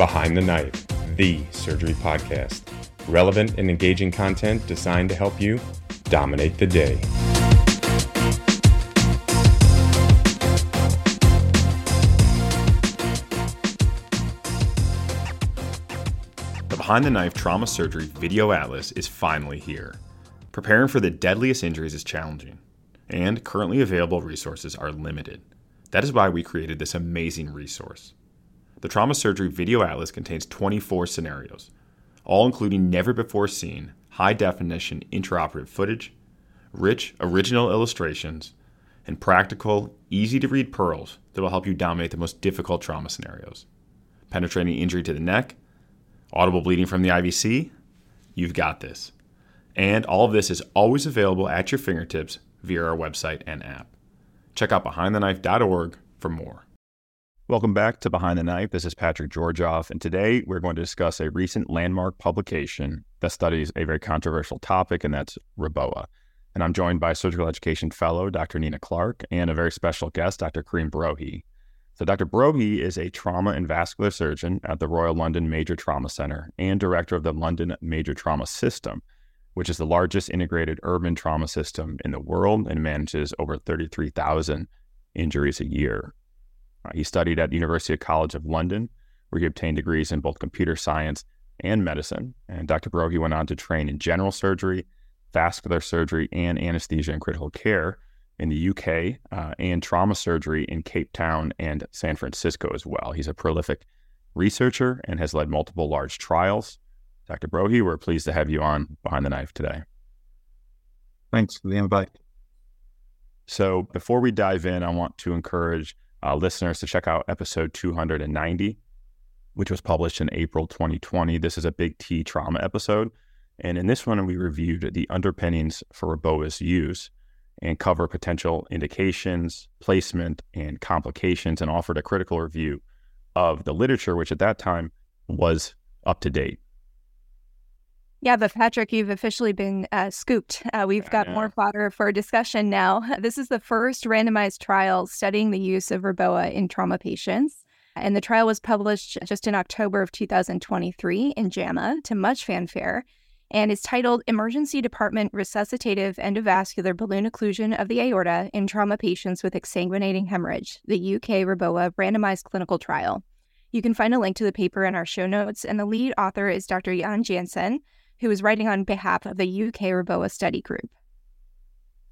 Behind the Knife, the surgery podcast. Relevant and engaging content designed to help you dominate the day. The Behind the Knife Trauma Surgery Video Atlas is finally here. Preparing for the deadliest injuries is challenging, and currently available resources are limited. That is why we created this amazing resource. The Trauma Surgery Video Atlas contains 24 scenarios, all including never before seen, high definition intraoperative footage, rich original illustrations, and practical, easy to read pearls that will help you dominate the most difficult trauma scenarios. Penetrating injury to the neck, audible bleeding from the IVC, you've got this. And all of this is always available at your fingertips via our website and app. Check out behindtheknife.org for more. Welcome back to Behind the Knife. This is Patrick Georgoff, and today we're going to discuss a recent landmark publication that studies a very controversial topic, and that's REBOA. And I'm joined by surgical education fellow Dr. Nina Clark and a very special guest, Dr. Karim Brohi. So, Dr. Brohi is a trauma and vascular surgeon at the Royal London Major Trauma Center and director of the London Major Trauma System, which is the largest integrated urban trauma system in the world and manages over 33,000 injuries a year. Uh, he studied at the University College of London, where he obtained degrees in both computer science and medicine. And Dr. Brohi went on to train in general surgery, vascular surgery, and anesthesia and critical care in the UK, uh, and trauma surgery in Cape Town and San Francisco as well. He's a prolific researcher and has led multiple large trials. Dr. Brohi, we're pleased to have you on Behind the Knife today. Thanks for the invite. So, before we dive in, I want to encourage uh, listeners to check out episode 290, which was published in April 2020. This is a big T trauma episode. And in this one, we reviewed the underpinnings for REBOA's use and cover potential indications, placement, and complications, and offered a critical review of the literature, which at that time was up to date. Yeah, but Patrick, you've officially been uh, scooped. Uh, we've got more fodder for discussion now. This is the first randomized trial studying the use of REBOA in trauma patients. And the trial was published just in October of 2023 in JAMA to much fanfare and is titled Emergency Department Resuscitative Endovascular Balloon Occlusion of the Aorta in Trauma Patients with Exsanguinating Hemorrhage, the UK REBOA Randomized Clinical Trial. You can find a link to the paper in our show notes, and the lead author is Dr. Jan Jansen, who is writing on behalf of the UK REBOA study group.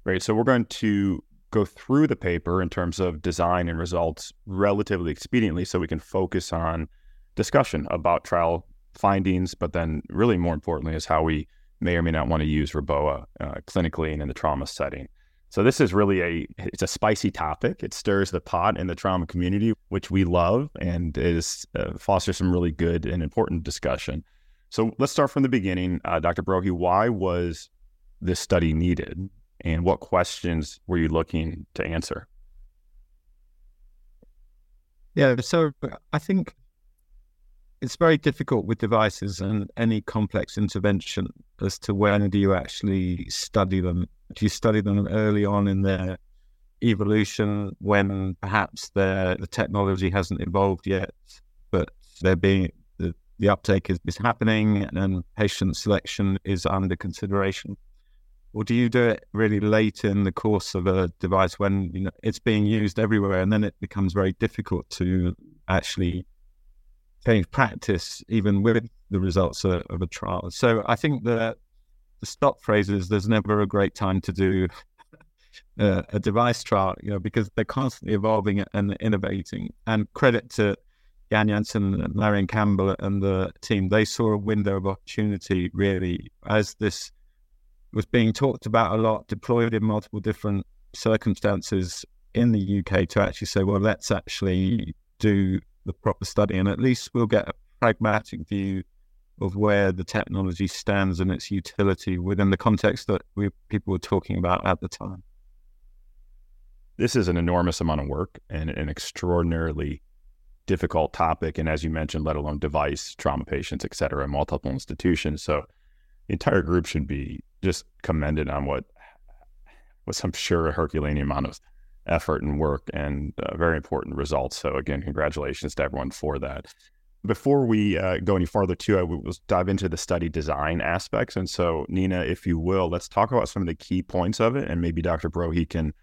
Great. So we're going to go through the paper in terms of design and results relatively expediently so we can focus on discussion about trial findings, but then really more importantly is how we may or may not want to use REBOA uh, clinically and in the trauma setting. So this is really a it's a spicy topic. It stirs the pot in the trauma community, which we love, and is uh, fosters some really good and important discussion. So let's start from the beginning. Uh, Dr. Brohi, why was this study needed and what questions were you looking to answer? Yeah, so I think it's very difficult with devices and any complex intervention as to when do you actually study them? Do you study them early on in their evolution when perhaps the technology hasn't evolved yet, but they're being the uptake is, is happening and patient selection is under consideration? Or do you do it really late in the course of a device when you know it's being used everywhere and then it becomes very difficult to actually change practice even with the results of, of a trial? So I think that the stop phrase is there's never a great time to do uh, a device trial, you know, because they're constantly evolving and innovating. And credit to Jan Jansen and Marion Campbell and the team, they saw a window of opportunity really as this was being talked about a lot, deployed in multiple different circumstances in the UK to actually say, well, let's actually do the proper study and at least we'll get a pragmatic view of where the technology stands and its utility within the context that we people were talking about at the time. This is an enormous amount of work and an extraordinarily difficult topic. And as you mentioned, let alone device, trauma patients, et cetera, multiple institutions. So the entire group should be just commended on what was, I'm sure, a Herculean amount of effort and work and uh, very important results. So again, congratulations to everyone for that. Before we uh, go any farther, too, I will dive into the study design aspects. And so, Nina, if you will, let's talk about some of the key points of it, and maybe Dr. Brohi can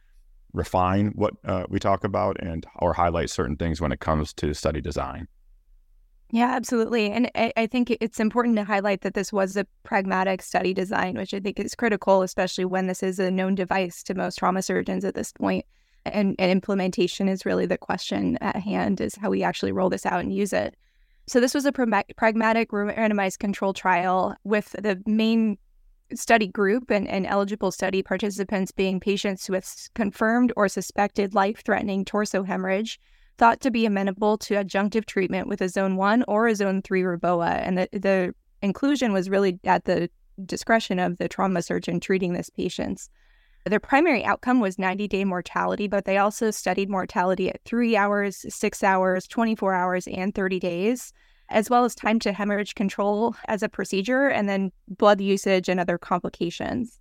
refine what uh, we talk about and or highlight certain things when it comes to study design. Yeah, absolutely. And I, I, think it's important to highlight that this was a pragmatic study design, which I think is critical, especially when this is a known device to most trauma surgeons at this point. And, and implementation is really the question at hand is how we actually roll this out and use it. So this was a pragmatic randomized control trial with the main study group and, and eligible study participants being patients with confirmed or suspected life-threatening torso hemorrhage thought to be amenable to adjunctive treatment with a zone 1 or a zone 3 REBOA. And the, the inclusion was really at the discretion of the trauma surgeon treating this patients. Their primary outcome was 90 day mortality, but they also studied mortality at three hours, six hours, 24 hours, and 30 days, as well as time to hemorrhage control as a procedure, and then blood usage and other complications.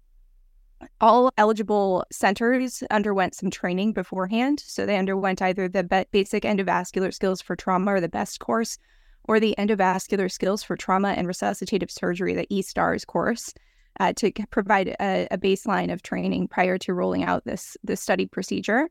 All eligible centers underwent some training beforehand. So they underwent either the basic endovascular skills for trauma or the BEST course, or the endovascular skills for trauma and resuscitative surgery, the E-STARS course uh, to provide a, a, baseline of training prior to rolling out this, this study procedure.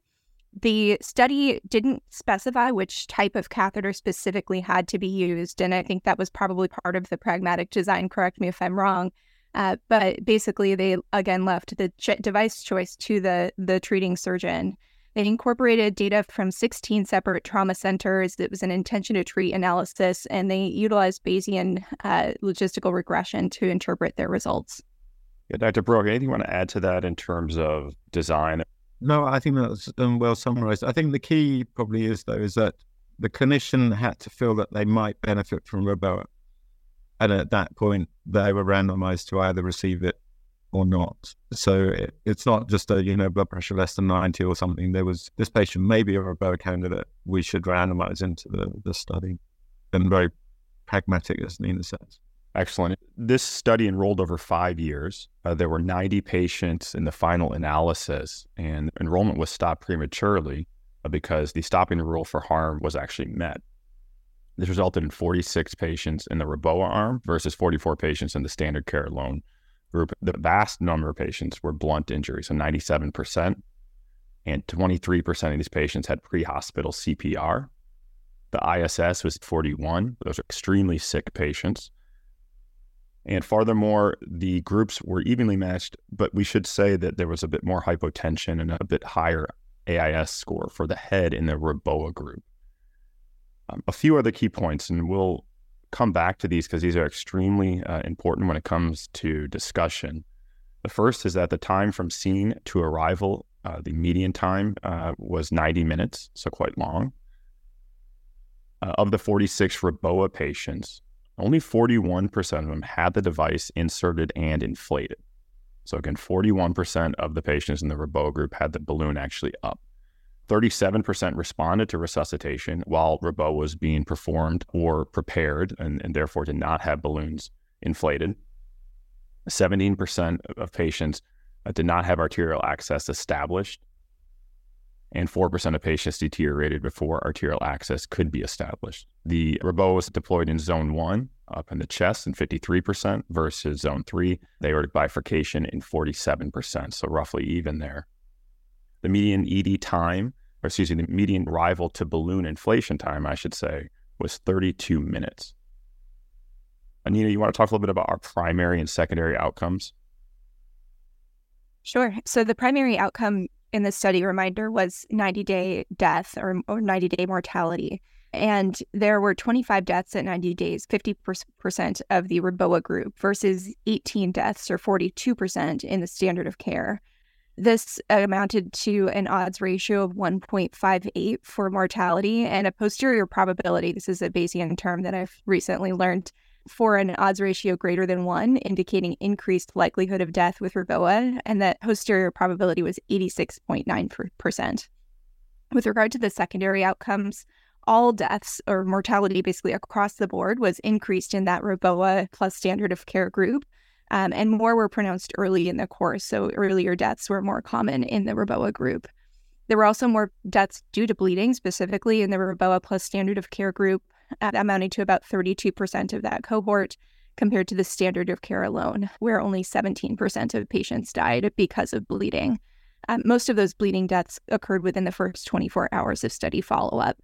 The study didn't specify which type of catheter specifically had to be used. And I think that was probably part of the pragmatic design. Correct me if I'm wrong. Uh, but basically, they again left the ch- device choice to the, the treating surgeon. They incorporated data from 16 separate trauma centers. It was an intention to treat analysis, and they utilized Bayesian uh, logistical regression to interpret their results. Yeah, Dr. Brohi, anything you want to add to that in terms of design? No, I think that's um, well summarized. I think the key probably is, though, is that the clinician had to feel that they might benefit from REBOA. And at that point, they were randomized to either receive it or not. So it, it's not just a, you know, blood pressure less than 90 or something. There was this patient maybe a REBOA candidate. We should randomize into the, the study. And very pragmatic, as Nina says. Excellent. This study enrolled over five years. Uh, there were 90 patients in the final analysis, and enrollment was stopped prematurely uh, because the stopping rule for harm was actually met. This resulted in 46 patients in the Reboa arm versus 44 patients in the standard care alone group. The vast number of patients were blunt injuries, so 97%, and 23% of these patients had pre hospital CPR. The ISS was 41. Those are extremely sick patients. And furthermore, the groups were evenly matched, but we should say that there was a bit more hypotension and a bit higher AIS score for the head in the Reboa group. Um, a few other key points, and we'll come back to these because these are extremely uh, important when it comes to discussion. The first is that the time from scene to arrival, uh, the median time uh, was 90 minutes, so quite long. Uh, of the 46 Reboa patients, only 41% of them had the device inserted and inflated. So again, 41% of the patients in the Reboa group had the balloon actually up. 37% responded to resuscitation while Reboa was being performed or prepared and, and therefore did not have balloons inflated. 17% of patients uh, did not have arterial access established and 4% of patients deteriorated before arterial access could be established. The Reboa was deployed in zone one up in the chest in 53% versus zone three, the aortic bifurcation in 47%, so roughly even there. The median ED time, or excuse me, the median rival to balloon inflation time, I should say, was 32 minutes. Anita, you want to talk a little bit about our primary and secondary outcomes? Sure. So the primary outcome in the study reminder was 90 day death or, or 90 day mortality. And there were 25 deaths at 90 days, 50% of the Reboa group versus 18 deaths or 42% in the standard of care. This amounted to an odds ratio of 1.58 for mortality and a posterior probability. This is a Bayesian term that I've recently learned for an odds ratio greater than one, indicating increased likelihood of death with Reboa, and that posterior probability was 86.9%. With regard to the secondary outcomes, all deaths or mortality basically across the board was increased in that Reboa plus standard of care group. Um, and more were pronounced early in the course. So earlier deaths were more common in the Reboa group. There were also more deaths due to bleeding, specifically in the Reboa plus standard of care group amounting to about 32% of that cohort, compared to the standard of care alone, where only 17% of patients died because of bleeding. Um, most of those bleeding deaths occurred within the first 24 hours of study follow up.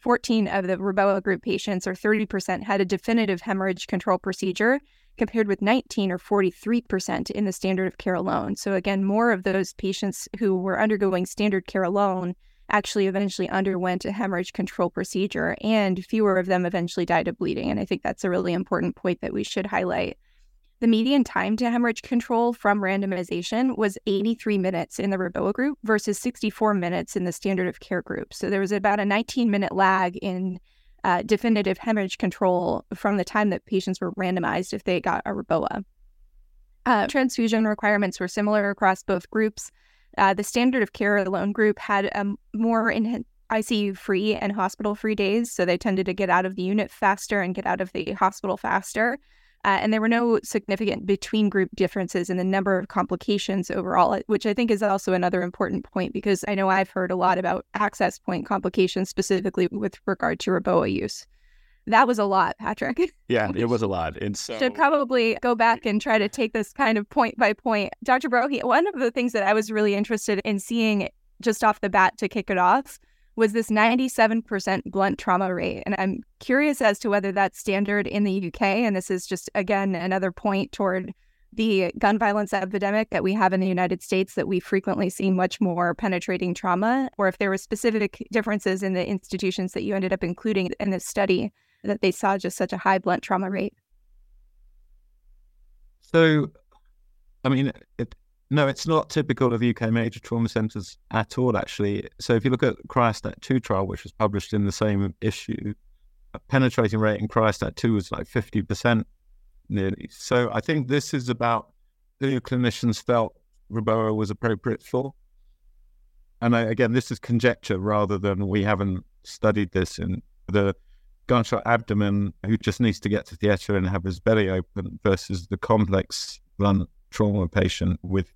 14 of the Reboa group patients, or 30%, had a definitive hemorrhage control procedure, compared with 19 or 43% in the standard of care alone. So, again, more of those patients who were undergoing standard care alone actually eventually underwent a hemorrhage control procedure, and fewer of them eventually died of bleeding. And I think that's a really important point that we should highlight. The median time to hemorrhage control from randomization was 83 minutes in the Reboa group versus 64 minutes in the standard of care group. So there was about a 19 minute lag in uh, definitive hemorrhage control from the time that patients were randomized if they got a Reboa. Uh, transfusion requirements were similar across both groups. Uh, the standard of care alone group had um, more in ICU free and hospital free days, so they tended to get out of the unit faster and get out of the hospital faster. Uh, and there were no significant between group differences in the number of complications overall, which I think is also another important point because I know I've heard a lot about access point complications specifically with regard to Reboa use. That was a lot, Patrick. Yeah, it was a lot. And so should probably go back and try to take this kind of point by point. Dr. Brohi, one of the things that I was really interested in seeing just off the bat to kick it off was this 97% blunt trauma rate. And I'm curious as to whether that's standard in the UK. And this is just, again, another point toward the gun violence epidemic that we have in the United States that we frequently see much more penetrating trauma, or if there were specific differences in the institutions that you ended up including in this study that they saw just such a high blunt trauma rate. So, I mean, it, no, it's not typical of UK major trauma centres at all, actually. So if you look at Cryostat 2 trial, which was published in the same issue, a penetrating rate in Cryostat 2 was like 50% nearly. So I think this is about who clinicians felt Reboa was appropriate for. And I, again, this is conjecture rather than we haven't studied this in the gunshot abdomen who just needs to get to theatre and have his belly open versus the complex blunt trauma patient with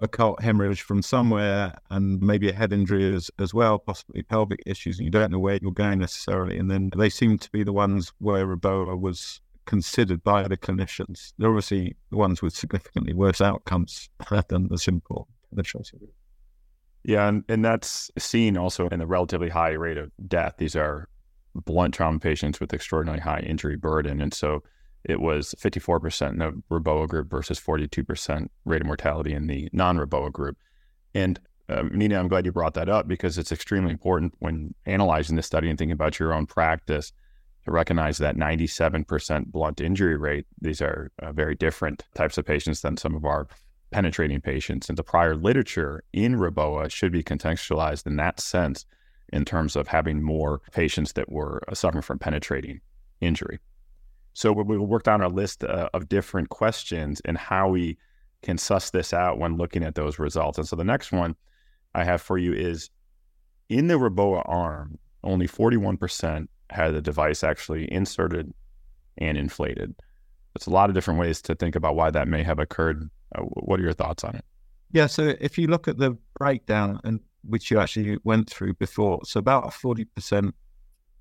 occult hemorrhage from somewhere and maybe a head injury as, as well, possibly pelvic issues, and you don't know where you're going necessarily. And then they seem to be the ones where Reboa was considered by the clinicians. They're obviously the ones with significantly worse outcomes than the simple penetrating. Yeah, and, and that's seen also in the relatively high rate of death. These are blunt trauma patients with extraordinarily high injury burden. And so it was 54% in the Reboa group versus 42% rate of mortality in the non Reboa group. And uh, Nina, I'm glad you brought that up because it's extremely important when analyzing this study and thinking about your own practice to recognize that 97% blunt injury rate. These are uh, very different types of patients than some of our penetrating patients. And the prior literature in Reboa should be contextualized in that sense in terms of having more patients that were uh, suffering from penetrating injury. So we worked on our list uh, of different questions and how we can suss this out when looking at those results. And so the next one I have for you is in the Reboa arm, only 41% had the device actually inserted and inflated. It's a lot of different ways to think about why that may have occurred. Uh, what are your thoughts on it? Yeah, so if you look at the breakdown, and which you actually went through before, so about 40%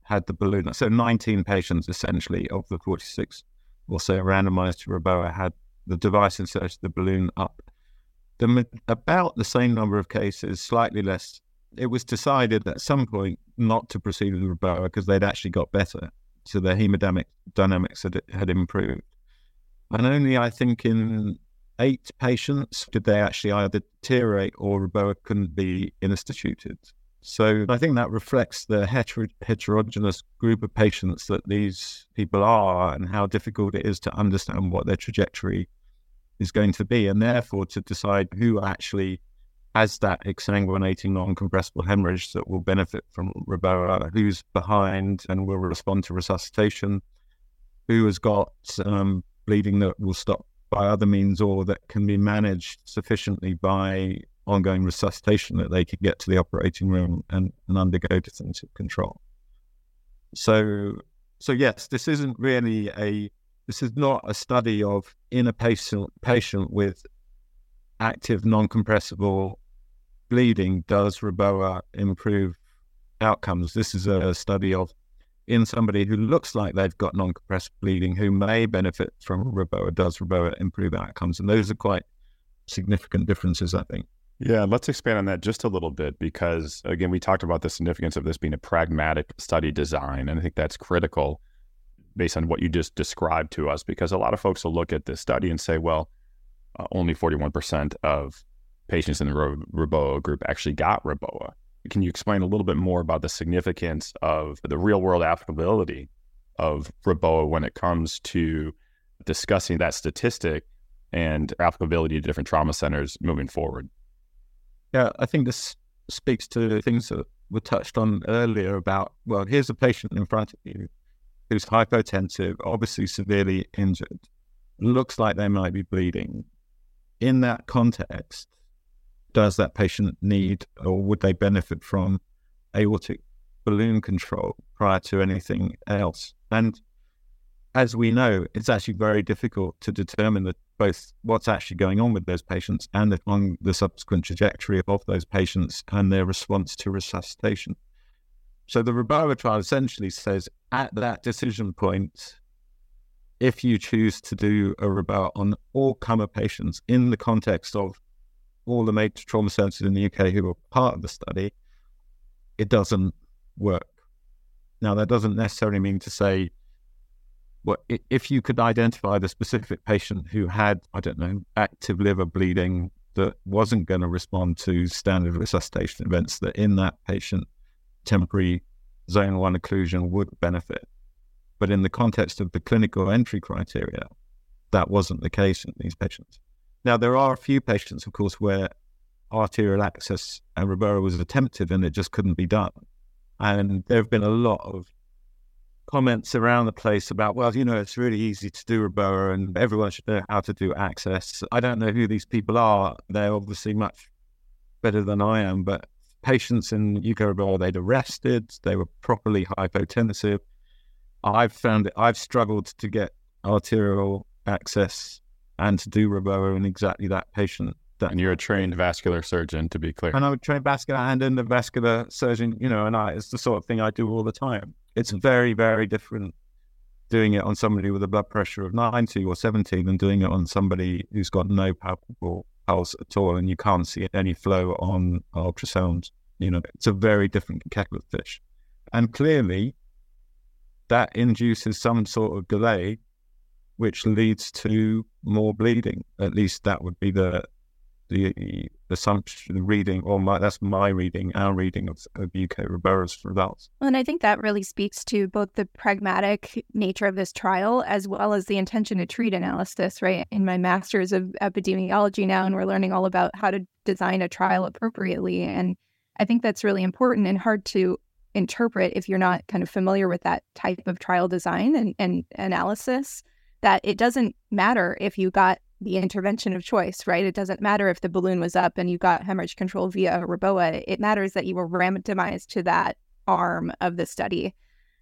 had the balloon. So 19 patients essentially of the 46 or so randomized to Reboa had the device inserted the balloon up. The, about the same number of cases, slightly less. It was decided at some point not to proceed with Reboa because they'd actually got better. So their hemodynamic dynamics had, had improved. And only, I think, in eight patients did they actually either deteriorate or Reboa couldn't be instituted. So I think that reflects the heter- heterogeneous group of patients that these people are and how difficult it is to understand what their trajectory is going to be, and therefore to decide who actually has that exsanguinating non-compressible hemorrhage that will benefit from Reboa, who's behind and will respond to resuscitation, who has got um, bleeding that will stop by other means or that can be managed sufficiently by ongoing resuscitation that they can get to the operating room and, and undergo definitive control. So, so yes, this isn't really a this is not a study of in a patient patient with active non-compressible bleeding does Reboa improve outcomes. This is a study of in somebody who looks like they've got non-compressive bleeding, who may benefit from Reboa, does Reboa improve outcomes? And those are quite significant differences, I think. Yeah, let's expand on that just a little bit because, again, we talked about the significance of this being a pragmatic study design. And I think that's critical based on what you just described to us, because a lot of folks will look at this study and say, well, uh, only 41% of patients in the Reboa group actually got Reboa. Can you explain a little bit more about the significance of the real world applicability of Reboa when it comes to discussing that statistic and applicability to different trauma centers moving forward? Yeah, I think this speaks to things that were touched on earlier about, well, here's a patient in front of you who's hypotensive, obviously severely injured, looks like they might be bleeding. In that context, does that patient need or would they benefit from aortic balloon control prior to anything else? And as we know, it's actually very difficult to determine both what's actually going on with those patients and on the subsequent trajectory of those patients and their response to resuscitation. So the Reboa trial essentially says at that decision point, if you choose to do a Reboa on all comer patients in the context of all the major trauma centers in the UK who were part of the study, it doesn't work. Now, that doesn't necessarily mean to say, well, if you could identify the specific patient who had, I don't know, active liver bleeding that wasn't going to respond to standard resuscitation events, that in that patient, temporary zone one occlusion would benefit. But in the context of the clinical entry criteria, that wasn't the case in these patients. Now, there are a few patients, of course, where arterial access uh, and Reboa was attempted and it just couldn't be done. And there have been a lot of comments around the place about, well, you know, it's really easy to do Reboa and everyone should know how to do access. I don't know who these people are. They're obviously much better than I am, but patients in UK Reboa, they'd arrested, they were properly hypotensive. I've found it, I've struggled to get arterial access and to do Reboa in exactly that patient. That, and you're a trained vascular surgeon, to be clear. And I'm a trained vascular and endovascular surgeon, you know, and I, it's the sort of thing I do all the time. It's mm. very, very different doing it on somebody with a blood pressure of 90 or 70 than doing it on somebody who's got no palpable pulse at all and you can't see any flow on ultrasound. You know, it's a very different kettle of fish. And clearly, that induces some sort of delay which leads to more bleeding. At least that would be the the assumption, the reading, or my, that's my reading, our reading of, of UK Reboa's results. And I think that really speaks to both the pragmatic nature of this trial as well as the intention to treat analysis, right? In my master's of epidemiology now, and we're learning all about how to design a trial appropriately. And I think that's really important and hard to interpret if you're not kind of familiar with that type of trial design and, and analysis that it doesn't matter if you got the intervention of choice, right? It doesn't matter if the balloon was up and you got hemorrhage control via Reboa. It matters that you were randomized to that arm of the study.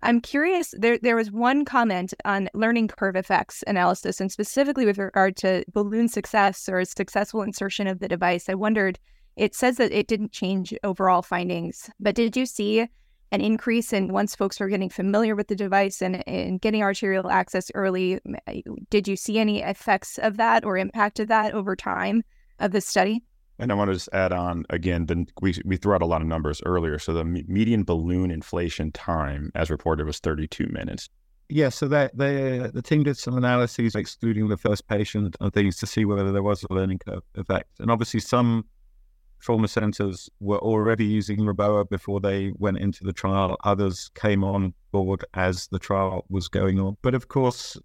I'm curious, there, there was one comment on learning curve effects analysis, and specifically with regard to balloon success or successful insertion of the device. I wondered, it says that it didn't change overall findings, but did you see an increase in once folks were getting familiar with the device and, and getting arterial access early. Eh, did you see any effects of that or impact of that over time of the study? And I want to just add on again, then we, we threw out a lot of numbers earlier. So the median balloon inflation time, as reported, was 32 minutes. Yeah, so that they, the team did some analyses excluding the first patient and things to see whether there was a learning curve effect. And obviously, some trauma centers were already using Reboa before they went into the trial. Others came on board as the trial was going on. But of course,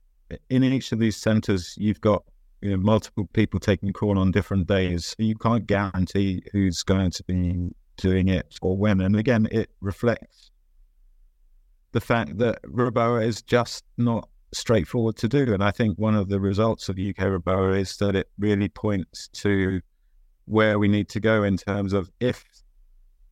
in each of these centers, you've got you know, multiple people taking call on different days. You can't guarantee who's going to be doing it or when. And again, it reflects the fact that Reboa is just not straightforward to do. And I think one of the results of UK Reboa is that it really points to where we need to go in terms of if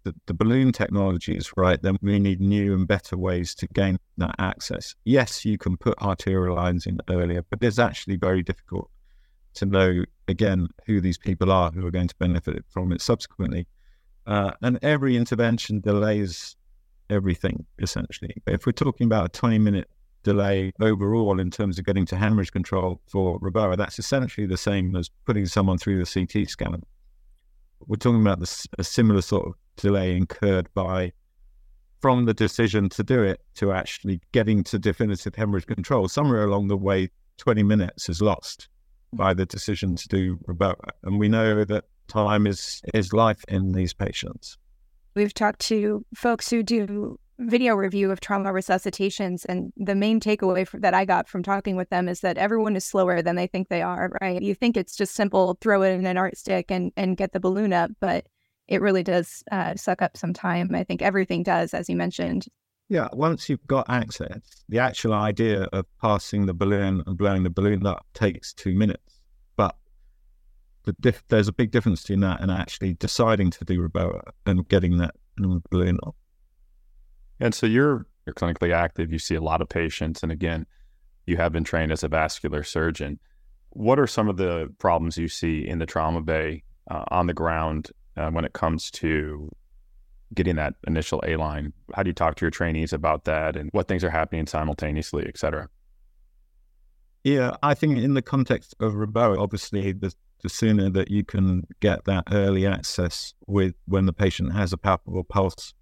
the, the, balloon technology is right, then we need new and better ways to gain that access. Yes, you can put arterial lines in earlier, but it's actually very difficult to know, again, who these people are who are going to benefit from it subsequently. Uh, and every intervention delays everything essentially. If we're talking about a 20 minute delay overall in terms of getting to hemorrhage control for Reboa, that's essentially the same as putting someone through the CT scanner. We're talking about this, a similar sort of delay incurred by from the decision to do it to actually getting to definitive hemorrhage control. Somewhere along the way, 20 minutes is lost by the decision to do Reboa. And we know that time is, is life in these patients. We've talked to folks who do video review of trauma resuscitations, and the main takeaway that I got from talking with them is that everyone is slower than they think they are. Right? You think it's just simple, throw it in an art stick and and get the balloon up, but it really does uh, suck up some time. I think everything does, as you mentioned. Yeah, once you've got access, the actual idea of passing the balloon and blowing the balloon up takes two minutes. But the diff- there's a big difference between that and actually deciding to do Reboa and getting that balloon up. And so you're you're clinically active. You see a lot of patients, and again, you have been trained as a vascular surgeon. What are some of the problems you see in the trauma bay uh, on the ground uh, when it comes to getting that initial A line? How do you talk to your trainees about that, and what things are happening simultaneously, et cetera? Yeah, I think in the context of Reboa, obviously the the sooner that you can get that early access with when the patient has a palpable pulse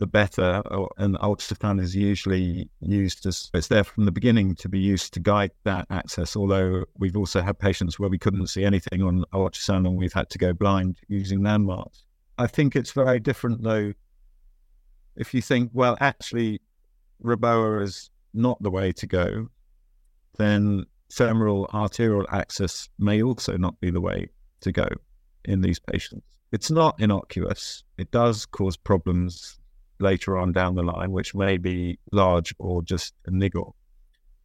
the better. And ultrasound is usually used as it's there from the beginning to be used to guide that access. Although we've also had patients where we couldn't see anything on ultrasound and we've had to go blind using landmarks. I think it's very different though. If you think, well, actually, Reboa is not the way to go, then femoral arterial access may also not be the way to go in these patients. It's not innocuous. It does cause problems later on down the line, which may be large or just a niggle.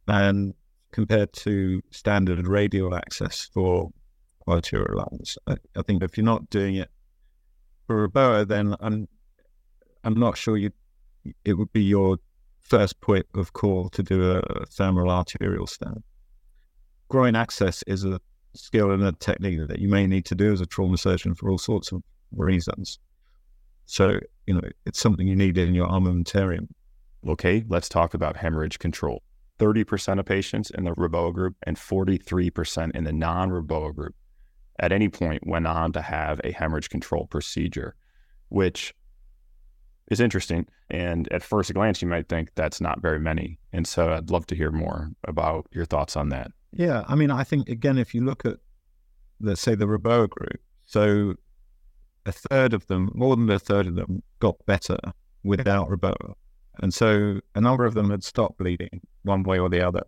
And compared to standard radial access for arterial lungs, I, I think if you're not doing it for a boa, then I'm I'm not sure you it would be your first point of call to do a femoral arterial stent. Groin access is a skill and a technique that you may need to do as a trauma surgeon for all sorts of reasons. So, you know, it's something you need in your armamentarium. Okay, let's talk about hemorrhage control. 30% of patients in the Reboa group and 43% in the non Reboa group at any point went on to have a hemorrhage control procedure, which is interesting. And at first glance, you might think that's not very many. And so I'd love to hear more about your thoughts on that. Yeah. I mean, I think, again, if you look at, let's say, the Reboa group, so a third of them, more than a third of them, got better without Reboa. And so a number of them had stopped bleeding one way or the other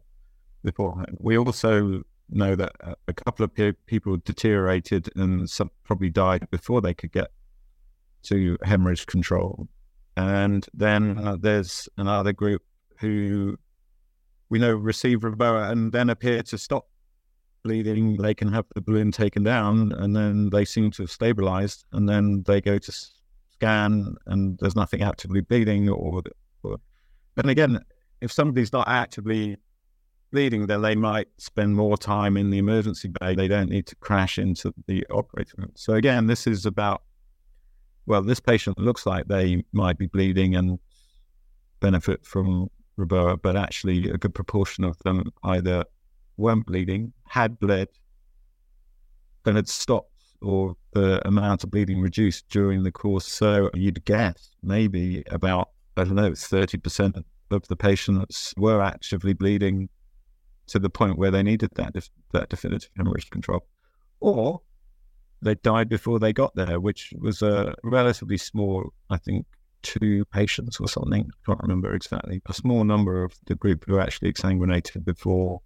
beforehand. We also know that a couple of pe- people deteriorated and some probably died before they could get to hemorrhage control. And then uh, there's another group who we know received Reboa and then appear to stop bleeding, they can have the balloon taken down and then they seem to have stabilized and then they go to scan and there's nothing actively bleeding or, or and again, if somebody's not actively bleeding, then they might spend more time in the emergency bay. They don't need to crash into the operating room. So again, this is about well, this patient looks like they might be bleeding and benefit from Reboa, but actually a good proportion of them either weren't bleeding, had bled, then had stopped or the amount of bleeding reduced during the course. So you'd guess maybe about, I don't know, 30% of the patients were actively bleeding to the point where they needed that, that definitive hemorrhage control. Or they died before they got there, which was a relatively small, I think, two patients or something. I can't remember exactly. A small number of the group who actually exsanguinated before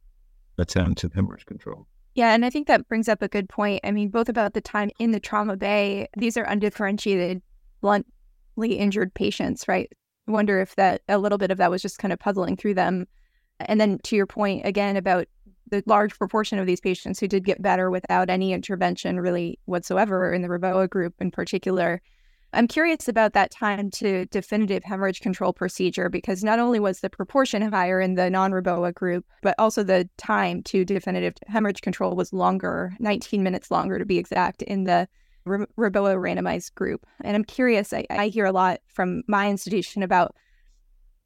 attempt to hemorrhage control. Yeah, and I think that brings up a good point. I mean, both about the time in the trauma bay, these are undifferentiated, bluntly injured patients, right? I wonder if that a little bit of that was just kind of puzzling through them. And then to your point again about the large proportion of these patients who did get better without any intervention really whatsoever in the Reboa group in particular. I'm curious about that time to definitive hemorrhage control procedure because not only was the proportion higher in the non Reboa group, but also the time to definitive hemorrhage control was longer, 19 minutes longer to be exact, in the Reboa randomized group. And I'm curious, I, I hear a lot from my institution about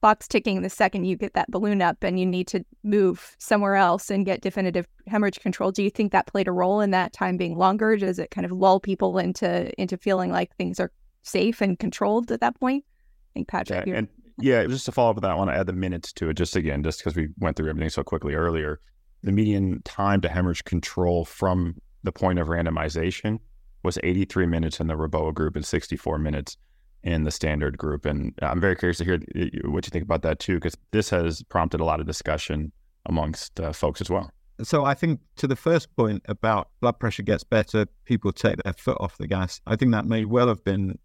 box ticking the second you get that balloon up and you need to move somewhere else and get definitive hemorrhage control. Do you think that played a role in that time being longer? Does it kind of lull people into into feeling like things are safe and controlled at that point? I think Patrick. Yeah, and yeah, just to follow up with that, I want to add the minutes to it just again, just because we went through everything so quickly earlier. The median time to hemorrhage control from the point of randomization was 83 minutes in the Reboa group and 64 minutes in the standard group. And I'm very curious to hear what you think about that too, because this has prompted a lot of discussion amongst uh, folks as well. So I think to the first point about blood pressure gets better, people take their foot off the gas. I think that may well have been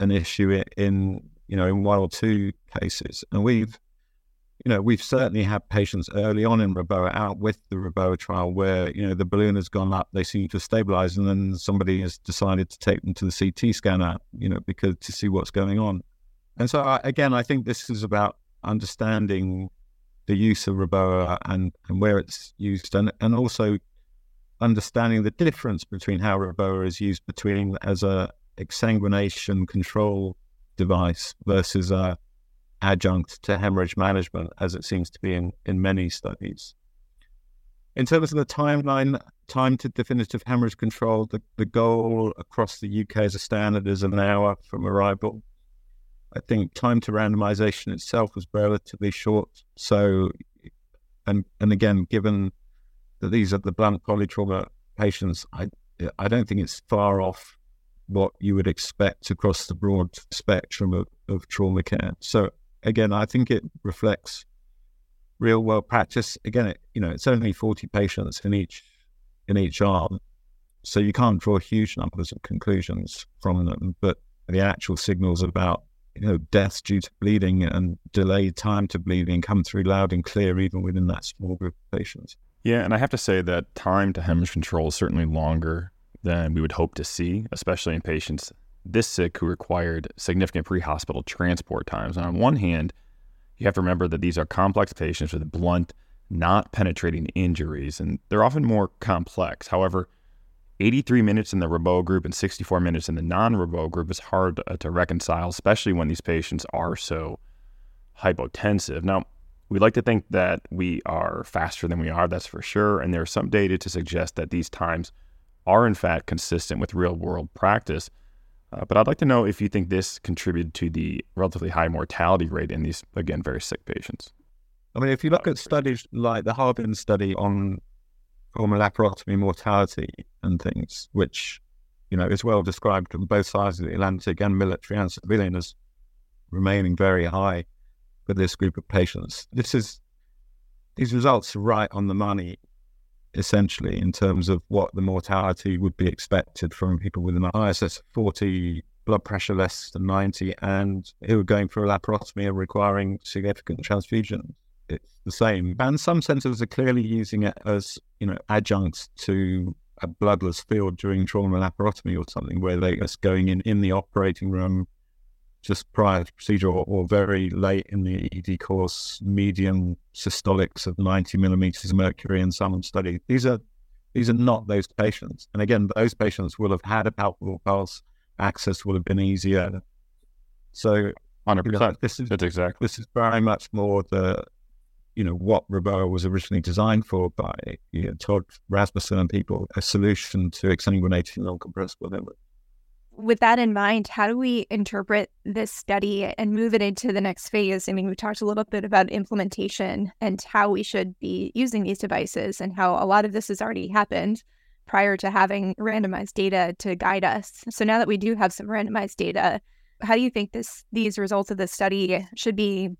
an issue in you know in one or two cases, and we've you know, we've certainly had patients early on in Reboa out with the Reboa trial where, you know, the balloon has gone up, they seem to stabilize, and then somebody has decided to take them to the CT scanner, you know, because to see what's going on. And so, I, again, I think this is about understanding the use of Reboa and, and where it's used, and, and also understanding the difference between how Reboa is used between as a exsanguination control device versus a adjunct to hemorrhage management, as it seems to be in, in many studies. In terms of the timeline, time to definitive hemorrhage control, the, the goal across the UK as a standard is an hour from arrival. I think time to randomization itself was relatively short. So, and and again, given that these are the blunt polytrauma patients, I I don't think it's far off what you would expect across the broad spectrum of, of trauma care. So again, I think it reflects real world practice. Again, it, you know, it's only 40 patients in each in each arm, so you can't draw huge numbers of conclusions from them. But the actual signals about you know deaths due to bleeding and delayed time to bleeding come through loud and clear, even within that small group of patients. Yeah, and I have to say that time to hemorrhage control is certainly longer than we would hope to see, especially in patients this sick who required significant pre hospital transport times. And on one hand, you have to remember that these are complex patients with blunt, not penetrating injuries, and they're often more complex. However, 83 minutes in the Reboa group and 64 minutes in the non Reboa group is hard to reconcile, especially when these patients are so hypotensive. Now, we like to think that we are faster than we are, that's for sure. And there's some data to suggest that these times are, in fact, consistent with real world practice. Uh, but I'd like to know if you think this contributed to the relatively high mortality rate in these, again, very sick patients. I mean, if you look at studies like the Harvin study on formal laparotomy mortality and things, which, you know, is well described on both sides of the Atlantic and military and civilian as remaining very high for this group of patients. This is, these results are right on the money essentially in terms of what the mortality would be expected from people with an ISS 40 blood pressure less than 90 and who are going for a laparotomy and requiring significant transfusion. It's the same. And some centers are clearly using it as, you know, adjuncts to a bloodless field during trauma laparotomy or something where they're just going in in the operating room just prior to procedure or, or, very late in the ED course, medium systolics of 90 millimeters of mercury in some study. These are these are not those patients. And again, those patients will have had a palpable pulse. Access will have been easier. So, 100%. You know, this is That's exactly. This is very much more the, you know, what Reboa was originally designed for by you know, Todd Rasmussen and people, a solution to exsanguinating non-compressible hemorrhage with that in mind, how do we interpret this study and move it into the next phase? I mean, we talked a little bit about implementation and how we should be using these devices and how a lot of this has already happened prior to having randomized data to guide us. So now that we do have some randomized data, how do you think this these results of the study should be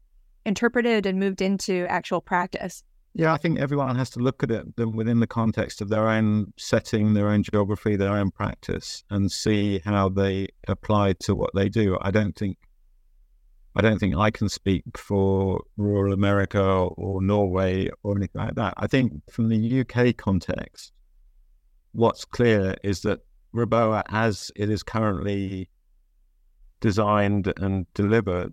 interpreted and moved into actual practice? Yeah, I think everyone has to look at it within the context of their own setting, their own geography, their own practice, and see how they apply to what they do. I don't think, I don't think I can speak for rural America or Norway or anything like that. I think from the UK context, what's clear is that Reboa, as it is currently designed and delivered,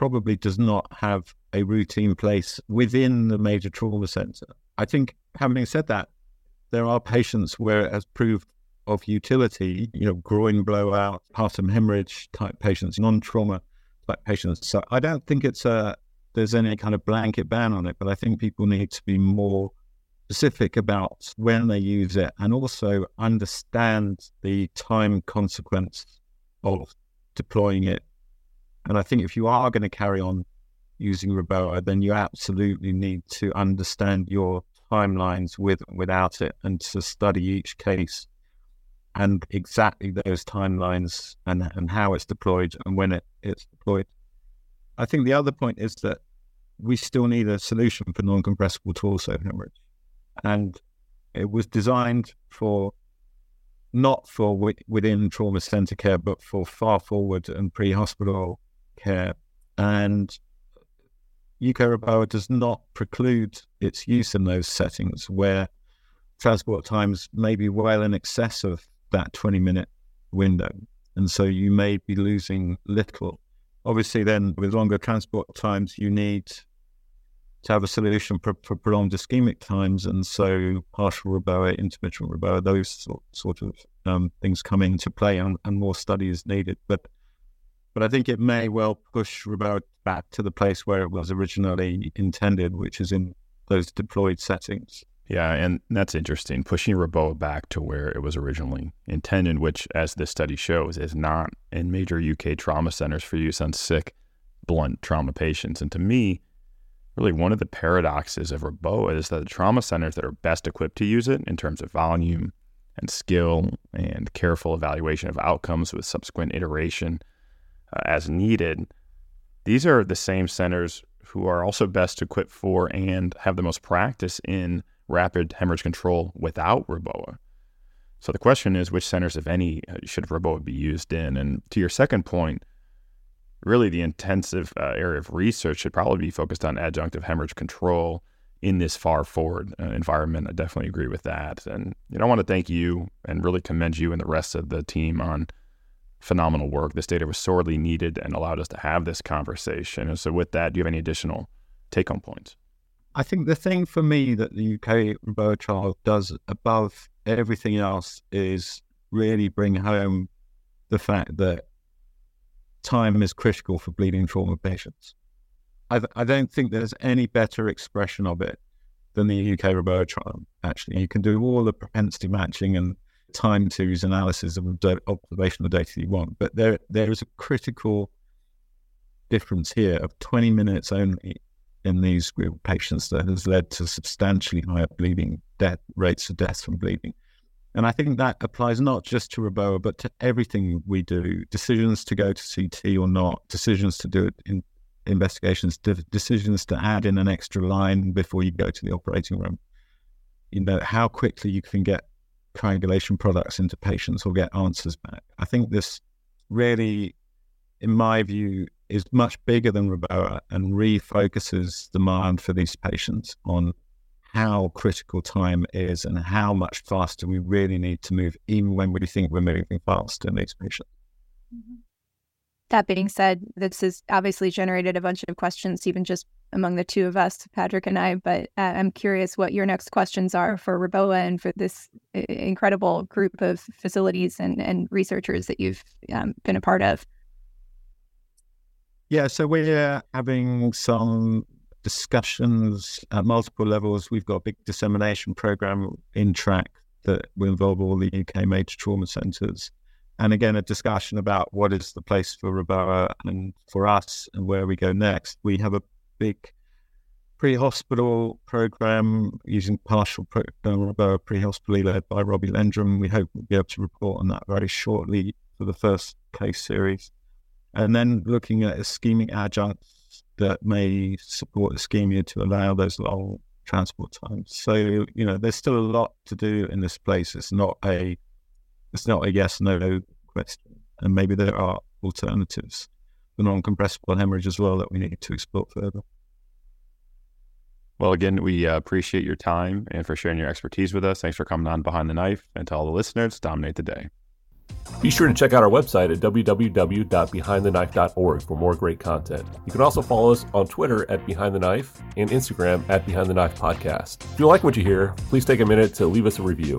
probably does not have a routine place within the major trauma center. I think, having said that, there are patients where it has proved of utility, you know, groin blowout, partum hemorrhage type patients, non-trauma type patients. So I don't think it's a there's any kind of blanket ban on it, but I think people need to be more specific about when they use it and also understand the time consequence of deploying it. And I think if you are going to carry on using Reboa, then you absolutely need to understand your timelines with without it and to study each case and exactly those timelines and, and how it's deployed and when it, it's deployed. I think the other point is that we still need a solution for non-compressible torso hemorrhage. And it was designed for not for within trauma center care, but for far forward and pre-hospital care. And UK Reboa does not preclude its use in those settings where transport times may be well in excess of that 20 minute window. And so you may be losing little. Obviously, then with longer transport times, you need to have a solution for, for prolonged ischemic times. And so partial Reboa, intermittent Reboa, those sort, sort of um, things come into play and, and more study is needed. But but I think it may well push Reboa back to the place where it was originally intended, which is in those deployed settings. Yeah, and that's interesting. Pushing Reboa back to where it was originally intended, which, as this study shows, is not in major UK trauma centers for use on sick, blunt trauma patients. And to me, really one of the paradoxes of Reboa is that the trauma centers that are best equipped to use it in terms of volume and skill and careful evaluation of outcomes with subsequent iteration uh, as needed, these are the same centers who are also best equipped for and have the most practice in rapid hemorrhage control without Reboa. So the question is, which centers, if any, uh, should Reboa be used in? And to your second point, really the intensive uh, area of research should probably be focused on adjunctive hemorrhage control in this far forward uh, environment. I definitely agree with that. And you know, I want to thank you and really commend you and the rest of the team on phenomenal work. This data was sorely needed and allowed us to have this conversation. And so, with that, do you have any additional take home points? I think the thing for me that the UK Reboa trial does above everything else is really bring home the fact that time is critical for bleeding trauma patients. I, I don't think there's any better expression of it than the UK Reboa trial. Actually, you can do all the propensity matching and time series analysis of observational data you want, but there there is a critical difference here of 20 minutes only in these group of patients that has led to substantially higher bleeding death rates of death from bleeding. And I think that applies not just to Reboa, but to everything we do. Decisions to go to CT or not, decisions to do in investigations, de- decisions to add in an extra line before you go to the operating room. You know, how quickly you can get coagulation products into patients or get answers back. I think this really, in my view, is much bigger than Reboa and refocuses demand for these patients on how critical time is and how much faster we really need to move, even when we think we're moving fast in these patients. Mm-hmm. That being said, this has obviously generated a bunch of questions, even just among the two of us, Patrick and I. But uh, I'm curious what your next questions are for Reboa and for this incredible group of facilities and, and researchers that you've um, been a part of. Yeah, so we're having some discussions at multiple levels. We've got a big dissemination program in track that will involve all the UK major trauma centres. And again, a discussion about what is the place for Reboa and for us and where we go next. We have a big pre-hospital program using partial uh, pre-hospital led by Robbie Lendrum. We hope we'll be able to report on that very shortly for the first case series. And then looking at ischemic adjuncts that may support ischemia to allow those long transport times. So you know, there's still a lot to do in this place. It's not a it's not a yes no question, and maybe there are alternatives for non-compressible hemorrhage as well that we need to explore further. Well, again, we uh, appreciate your time and for sharing your expertise with us. Thanks for coming on Behind the Knife. And to all the listeners, dominate the day. Be sure to check out our website at www.behindtheknife.org for more great content. You can also follow us on Twitter at Behind the Knife and Instagram at Behind the Knife Podcast. If you like what you hear, please take a minute to leave us a review.